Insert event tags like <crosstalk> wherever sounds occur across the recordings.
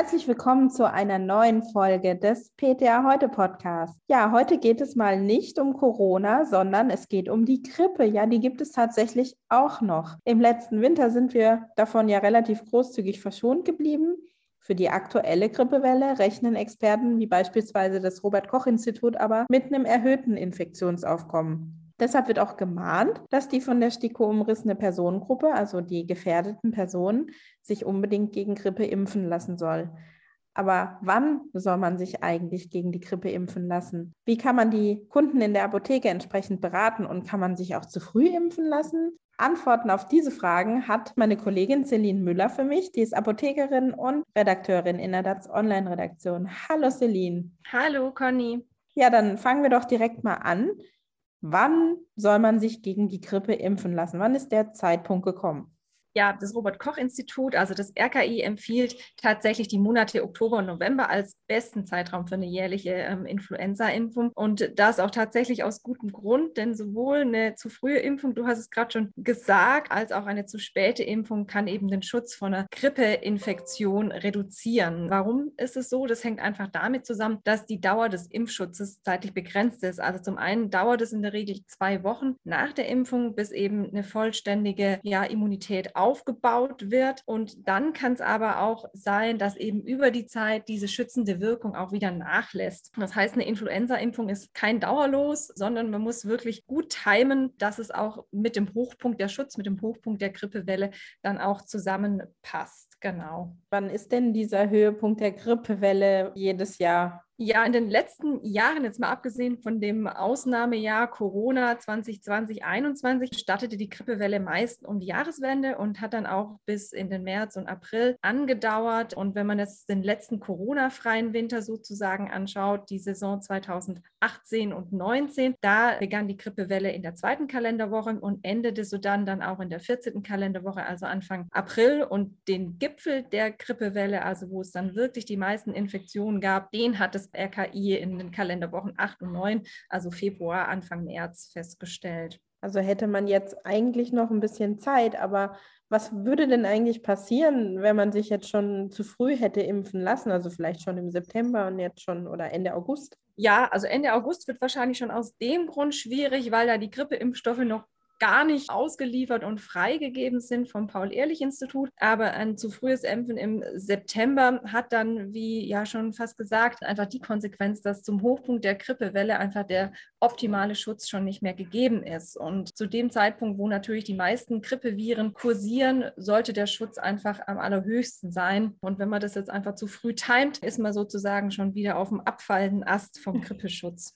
Herzlich willkommen zu einer neuen Folge des PTA Heute Podcasts. Ja, heute geht es mal nicht um Corona, sondern es geht um die Grippe. Ja, die gibt es tatsächlich auch noch. Im letzten Winter sind wir davon ja relativ großzügig verschont geblieben. Für die aktuelle Grippewelle rechnen Experten wie beispielsweise das Robert Koch Institut aber mit einem erhöhten Infektionsaufkommen. Deshalb wird auch gemahnt, dass die von der STIKO umrissene Personengruppe, also die gefährdeten Personen, sich unbedingt gegen Grippe impfen lassen soll. Aber wann soll man sich eigentlich gegen die Grippe impfen lassen? Wie kann man die Kunden in der Apotheke entsprechend beraten und kann man sich auch zu früh impfen lassen? Antworten auf diese Fragen hat meine Kollegin Celine Müller für mich. Die ist Apothekerin und Redakteurin in der DATS Online-Redaktion. Hallo Celine. Hallo Conny. Ja, dann fangen wir doch direkt mal an. Wann soll man sich gegen die Grippe impfen lassen? Wann ist der Zeitpunkt gekommen? Ja, das Robert-Koch-Institut, also das RKI, empfiehlt tatsächlich die Monate Oktober und November als besten Zeitraum für eine jährliche ähm, Influenza-Impfung. Und das auch tatsächlich aus gutem Grund, denn sowohl eine zu frühe Impfung, du hast es gerade schon gesagt, als auch eine zu späte Impfung kann eben den Schutz vor einer Grippeinfektion reduzieren. Warum ist es so? Das hängt einfach damit zusammen, dass die Dauer des Impfschutzes zeitlich begrenzt ist. Also zum einen dauert es in der Regel zwei Wochen nach der Impfung, bis eben eine vollständige ja, Immunität aufgebaut wird. Und dann kann es aber auch sein, dass eben über die Zeit diese schützende Wirkung auch wieder nachlässt. Das heißt, eine Influenza-Impfung ist kein Dauerlos, sondern man muss wirklich gut timen, dass es auch mit dem Hochpunkt der Schutz, mit dem Hochpunkt der Grippewelle dann auch zusammenpasst. Genau. Wann ist denn dieser Höhepunkt der Grippewelle jedes Jahr? Ja, in den letzten Jahren, jetzt mal abgesehen von dem Ausnahmejahr Corona 2020, 2021, startete die Grippewelle meist um die Jahreswende und hat dann auch bis in den März und April angedauert. Und wenn man jetzt den letzten Corona-freien Winter sozusagen anschaut, die Saison 2018 und 2019, da begann die Grippewelle in der zweiten Kalenderwoche und endete so dann, dann auch in der 14. Kalenderwoche, also Anfang April. Und den Gipfel der Grippewelle, also wo es dann wirklich die meisten Infektionen gab, den hat es RKI in den Kalenderwochen 8 und 9, also Februar, Anfang März, festgestellt. Also hätte man jetzt eigentlich noch ein bisschen Zeit, aber was würde denn eigentlich passieren, wenn man sich jetzt schon zu früh hätte impfen lassen? Also vielleicht schon im September und jetzt schon oder Ende August? Ja, also Ende August wird wahrscheinlich schon aus dem Grund schwierig, weil da die Grippeimpfstoffe noch gar nicht ausgeliefert und freigegeben sind vom Paul-Ehrlich-Institut. Aber ein zu frühes Impfen im September hat dann, wie ja schon fast gesagt, einfach die Konsequenz, dass zum Hochpunkt der Grippewelle einfach der optimale Schutz schon nicht mehr gegeben ist. Und zu dem Zeitpunkt, wo natürlich die meisten Grippeviren kursieren, sollte der Schutz einfach am allerhöchsten sein. Und wenn man das jetzt einfach zu früh timet, ist man sozusagen schon wieder auf dem abfallenden Ast vom <laughs> Grippeschutz.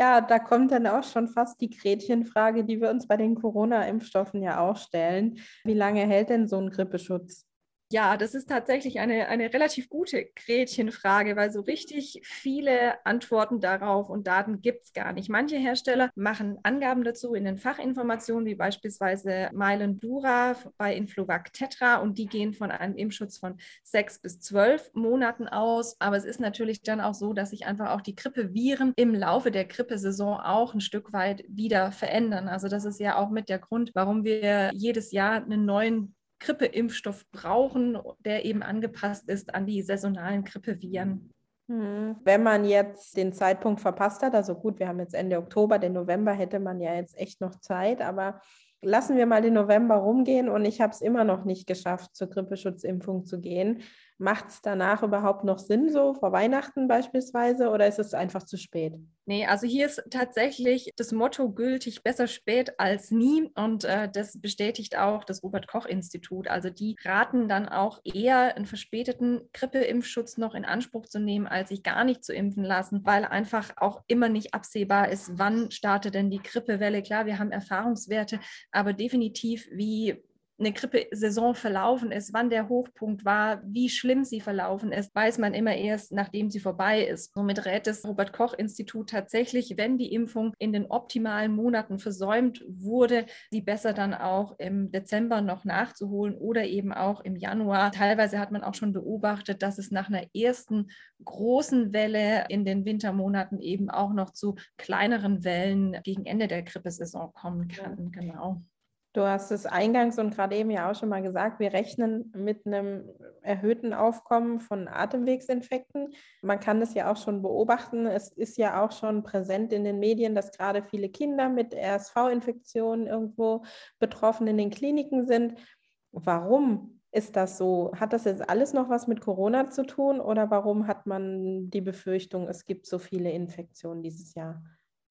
Ja, da kommt dann auch schon fast die Gretchenfrage, die wir uns bei den Corona-Impfstoffen ja auch stellen. Wie lange hält denn so ein Grippeschutz? Ja, das ist tatsächlich eine, eine relativ gute Gretchenfrage, weil so richtig viele Antworten darauf und Daten gibt es gar nicht. Manche Hersteller machen Angaben dazu in den Fachinformationen, wie beispielsweise Mylan Dura bei Influvac Tetra und die gehen von einem Impfschutz von sechs bis zwölf Monaten aus. Aber es ist natürlich dann auch so, dass sich einfach auch die Grippeviren im Laufe der Grippesaison auch ein Stück weit wieder verändern. Also das ist ja auch mit der Grund, warum wir jedes Jahr einen neuen Grippeimpfstoff brauchen, der eben angepasst ist an die saisonalen Grippeviren. Hm. Wenn man jetzt den Zeitpunkt verpasst hat, also gut, wir haben jetzt Ende Oktober, den November hätte man ja jetzt echt noch Zeit, aber lassen wir mal den November rumgehen und ich habe es immer noch nicht geschafft, zur Grippeschutzimpfung zu gehen. Macht es danach überhaupt noch Sinn, so vor Weihnachten beispielsweise, oder ist es einfach zu spät? Nee, also hier ist tatsächlich das Motto gültig, besser spät als nie. Und äh, das bestätigt auch das Robert-Koch-Institut. Also die raten dann auch eher einen verspäteten Grippeimpfschutz noch in Anspruch zu nehmen, als sich gar nicht zu impfen lassen, weil einfach auch immer nicht absehbar ist, wann startet denn die Grippewelle. Klar, wir haben Erfahrungswerte, aber definitiv, wie eine Grippesaison verlaufen ist, wann der Hochpunkt war, wie schlimm sie verlaufen ist, weiß man immer erst, nachdem sie vorbei ist. Somit rät das Robert Koch Institut tatsächlich, wenn die Impfung in den optimalen Monaten versäumt wurde, sie besser dann auch im Dezember noch nachzuholen oder eben auch im Januar. Teilweise hat man auch schon beobachtet, dass es nach einer ersten großen Welle in den Wintermonaten eben auch noch zu kleineren Wellen gegen Ende der Grippesaison kommen kann. Genau. Du hast es eingangs und gerade eben ja auch schon mal gesagt, wir rechnen mit einem erhöhten Aufkommen von Atemwegsinfekten. Man kann das ja auch schon beobachten. Es ist ja auch schon präsent in den Medien, dass gerade viele Kinder mit RSV-Infektionen irgendwo betroffen in den Kliniken sind. Warum ist das so? Hat das jetzt alles noch was mit Corona zu tun oder warum hat man die Befürchtung, es gibt so viele Infektionen dieses Jahr?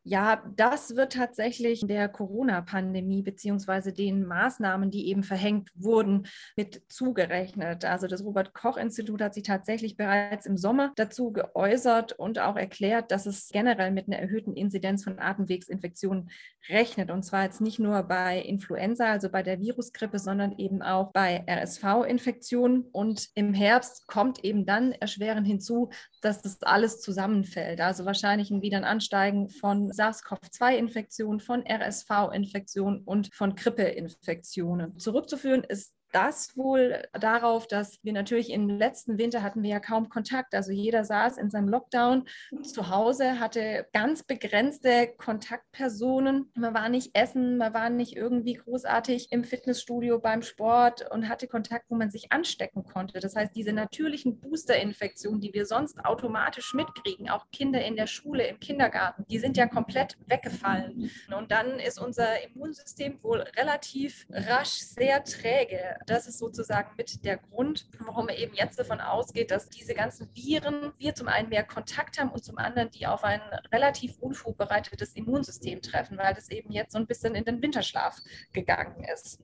Ja, das wird tatsächlich der Corona-Pandemie beziehungsweise den Maßnahmen, die eben verhängt wurden, mit zugerechnet. Also das Robert-Koch-Institut hat sich tatsächlich bereits im Sommer dazu geäußert und auch erklärt, dass es generell mit einer erhöhten Inzidenz von Atemwegsinfektionen rechnet. Und zwar jetzt nicht nur bei Influenza, also bei der Virusgrippe, sondern eben auch bei RSV-Infektionen. Und im Herbst kommt eben dann erschwerend hinzu, dass das alles zusammenfällt. Also wahrscheinlich wieder ein Ansteigen von SARS-CoV-2-Infektionen, von RSV-Infektionen und von Grippeinfektionen. Zurückzuführen ist das wohl darauf, dass wir natürlich im letzten Winter hatten wir ja kaum Kontakt. Also jeder saß in seinem Lockdown zu Hause, hatte ganz begrenzte Kontaktpersonen. Man war nicht essen, man war nicht irgendwie großartig im Fitnessstudio beim Sport und hatte Kontakt, wo man sich anstecken konnte. Das heißt, diese natürlichen Boosterinfektionen, die wir sonst automatisch mitkriegen, auch Kinder in der Schule, im Kindergarten, die sind ja komplett weggefallen. Und dann ist unser Immunsystem wohl relativ rasch sehr träge das ist sozusagen mit der Grund, warum er eben jetzt davon ausgeht, dass diese ganzen Viren, wir zum einen mehr Kontakt haben und zum anderen die auf ein relativ unvorbereitetes Immunsystem treffen, weil das eben jetzt so ein bisschen in den Winterschlaf gegangen ist.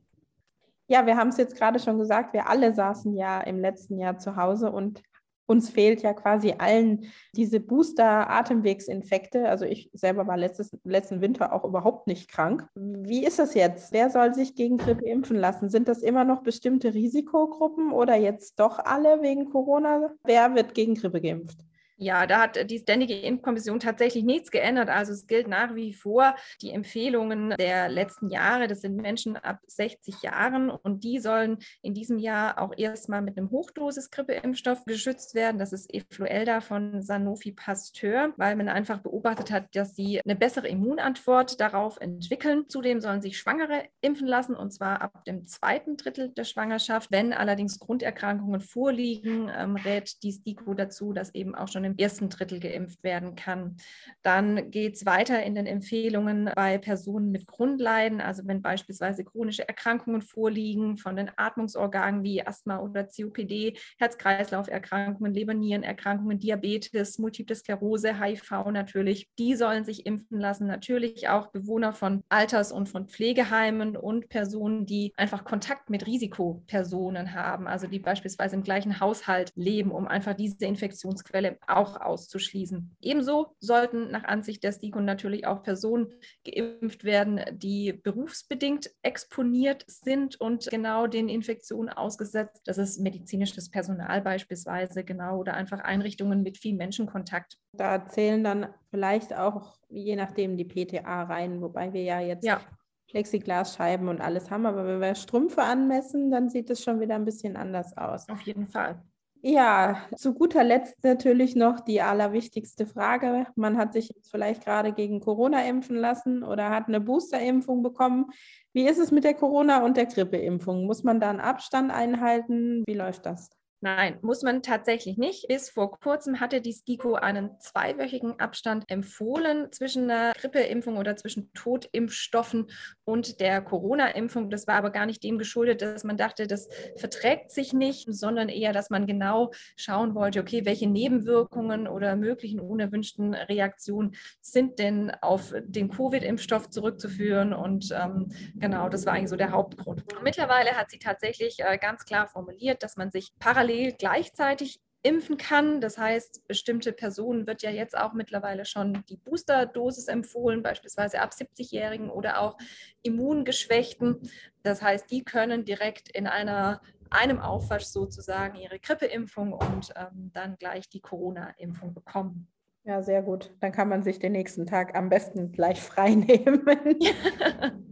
Ja, wir haben es jetzt gerade schon gesagt, wir alle saßen ja im letzten Jahr zu Hause und uns fehlt ja quasi allen diese Booster-Atemwegsinfekte. Also ich selber war letztes, letzten Winter auch überhaupt nicht krank. Wie ist es jetzt? Wer soll sich gegen Grippe impfen lassen? Sind das immer noch bestimmte Risikogruppen oder jetzt doch alle wegen Corona? Wer wird gegen Grippe geimpft? Ja, da hat die Ständige Impfkommission tatsächlich nichts geändert. Also es gilt nach wie vor die Empfehlungen der letzten Jahre. Das sind Menschen ab 60 Jahren und die sollen in diesem Jahr auch erstmal mit einem Hochdosis-Grippeimpfstoff geschützt werden. Das ist Efluelda von Sanofi Pasteur, weil man einfach beobachtet hat, dass sie eine bessere Immunantwort darauf entwickeln. Zudem sollen sich Schwangere impfen lassen und zwar ab dem zweiten Drittel der Schwangerschaft. Wenn allerdings Grunderkrankungen vorliegen, ähm, rät die STIKO dazu, dass eben auch schon im ersten Drittel geimpft werden kann. Dann geht es weiter in den Empfehlungen bei Personen mit Grundleiden, also wenn beispielsweise chronische Erkrankungen vorliegen von den Atmungsorganen wie Asthma oder COPD, Herz-Kreislauf-Erkrankungen, Leber-Nieren-Erkrankungen, Diabetes, Multiple Sklerose, HIV natürlich. Die sollen sich impfen lassen. Natürlich auch Bewohner von Alters- und von Pflegeheimen und Personen, die einfach Kontakt mit Risikopersonen haben, also die beispielsweise im gleichen Haushalt leben, um einfach diese Infektionsquelle auch auszuschließen. Ebenso sollten nach Ansicht der STIKO natürlich auch Personen geimpft werden, die berufsbedingt exponiert sind und genau den Infektionen ausgesetzt. Das ist medizinisches Personal beispielsweise, genau, oder einfach Einrichtungen mit viel Menschenkontakt. Da zählen dann vielleicht auch je nachdem die PTA rein, wobei wir ja jetzt ja. Plexiglasscheiben und alles haben. Aber wenn wir Strümpfe anmessen, dann sieht es schon wieder ein bisschen anders aus. Auf jeden Fall. Ja, zu guter Letzt natürlich noch die allerwichtigste Frage. Man hat sich jetzt vielleicht gerade gegen Corona impfen lassen oder hat eine Boosterimpfung bekommen. Wie ist es mit der Corona- und der Grippeimpfung? Muss man da einen Abstand einhalten? Wie läuft das? Nein, muss man tatsächlich nicht. Bis vor kurzem hatte die STIKO einen zweiwöchigen Abstand empfohlen zwischen einer Grippeimpfung oder zwischen Totimpfstoffen und der Corona-Impfung. Das war aber gar nicht dem geschuldet, dass man dachte, das verträgt sich nicht, sondern eher, dass man genau schauen wollte, okay, welche Nebenwirkungen oder möglichen unerwünschten Reaktionen sind denn auf den Covid-Impfstoff zurückzuführen. Und ähm, genau, das war eigentlich so der Hauptgrund. Mittlerweile hat sie tatsächlich äh, ganz klar formuliert, dass man sich parallel parallel gleichzeitig impfen kann. Das heißt, bestimmte Personen wird ja jetzt auch mittlerweile schon die Boosterdosis empfohlen, beispielsweise ab 70-Jährigen oder auch Immungeschwächten. Das heißt, die können direkt in einer, einem Aufwasch sozusagen ihre Grippeimpfung und ähm, dann gleich die Corona-Impfung bekommen. Ja, sehr gut. Dann kann man sich den nächsten Tag am besten gleich <laughs> frei nehmen. <laughs>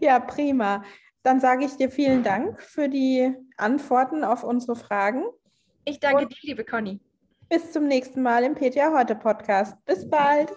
ja, prima. Dann sage ich dir vielen Dank für die Antworten auf unsere Fragen. Ich danke Und dir, liebe Conny. Bis zum nächsten Mal im PTA Heute Podcast. Bis bald.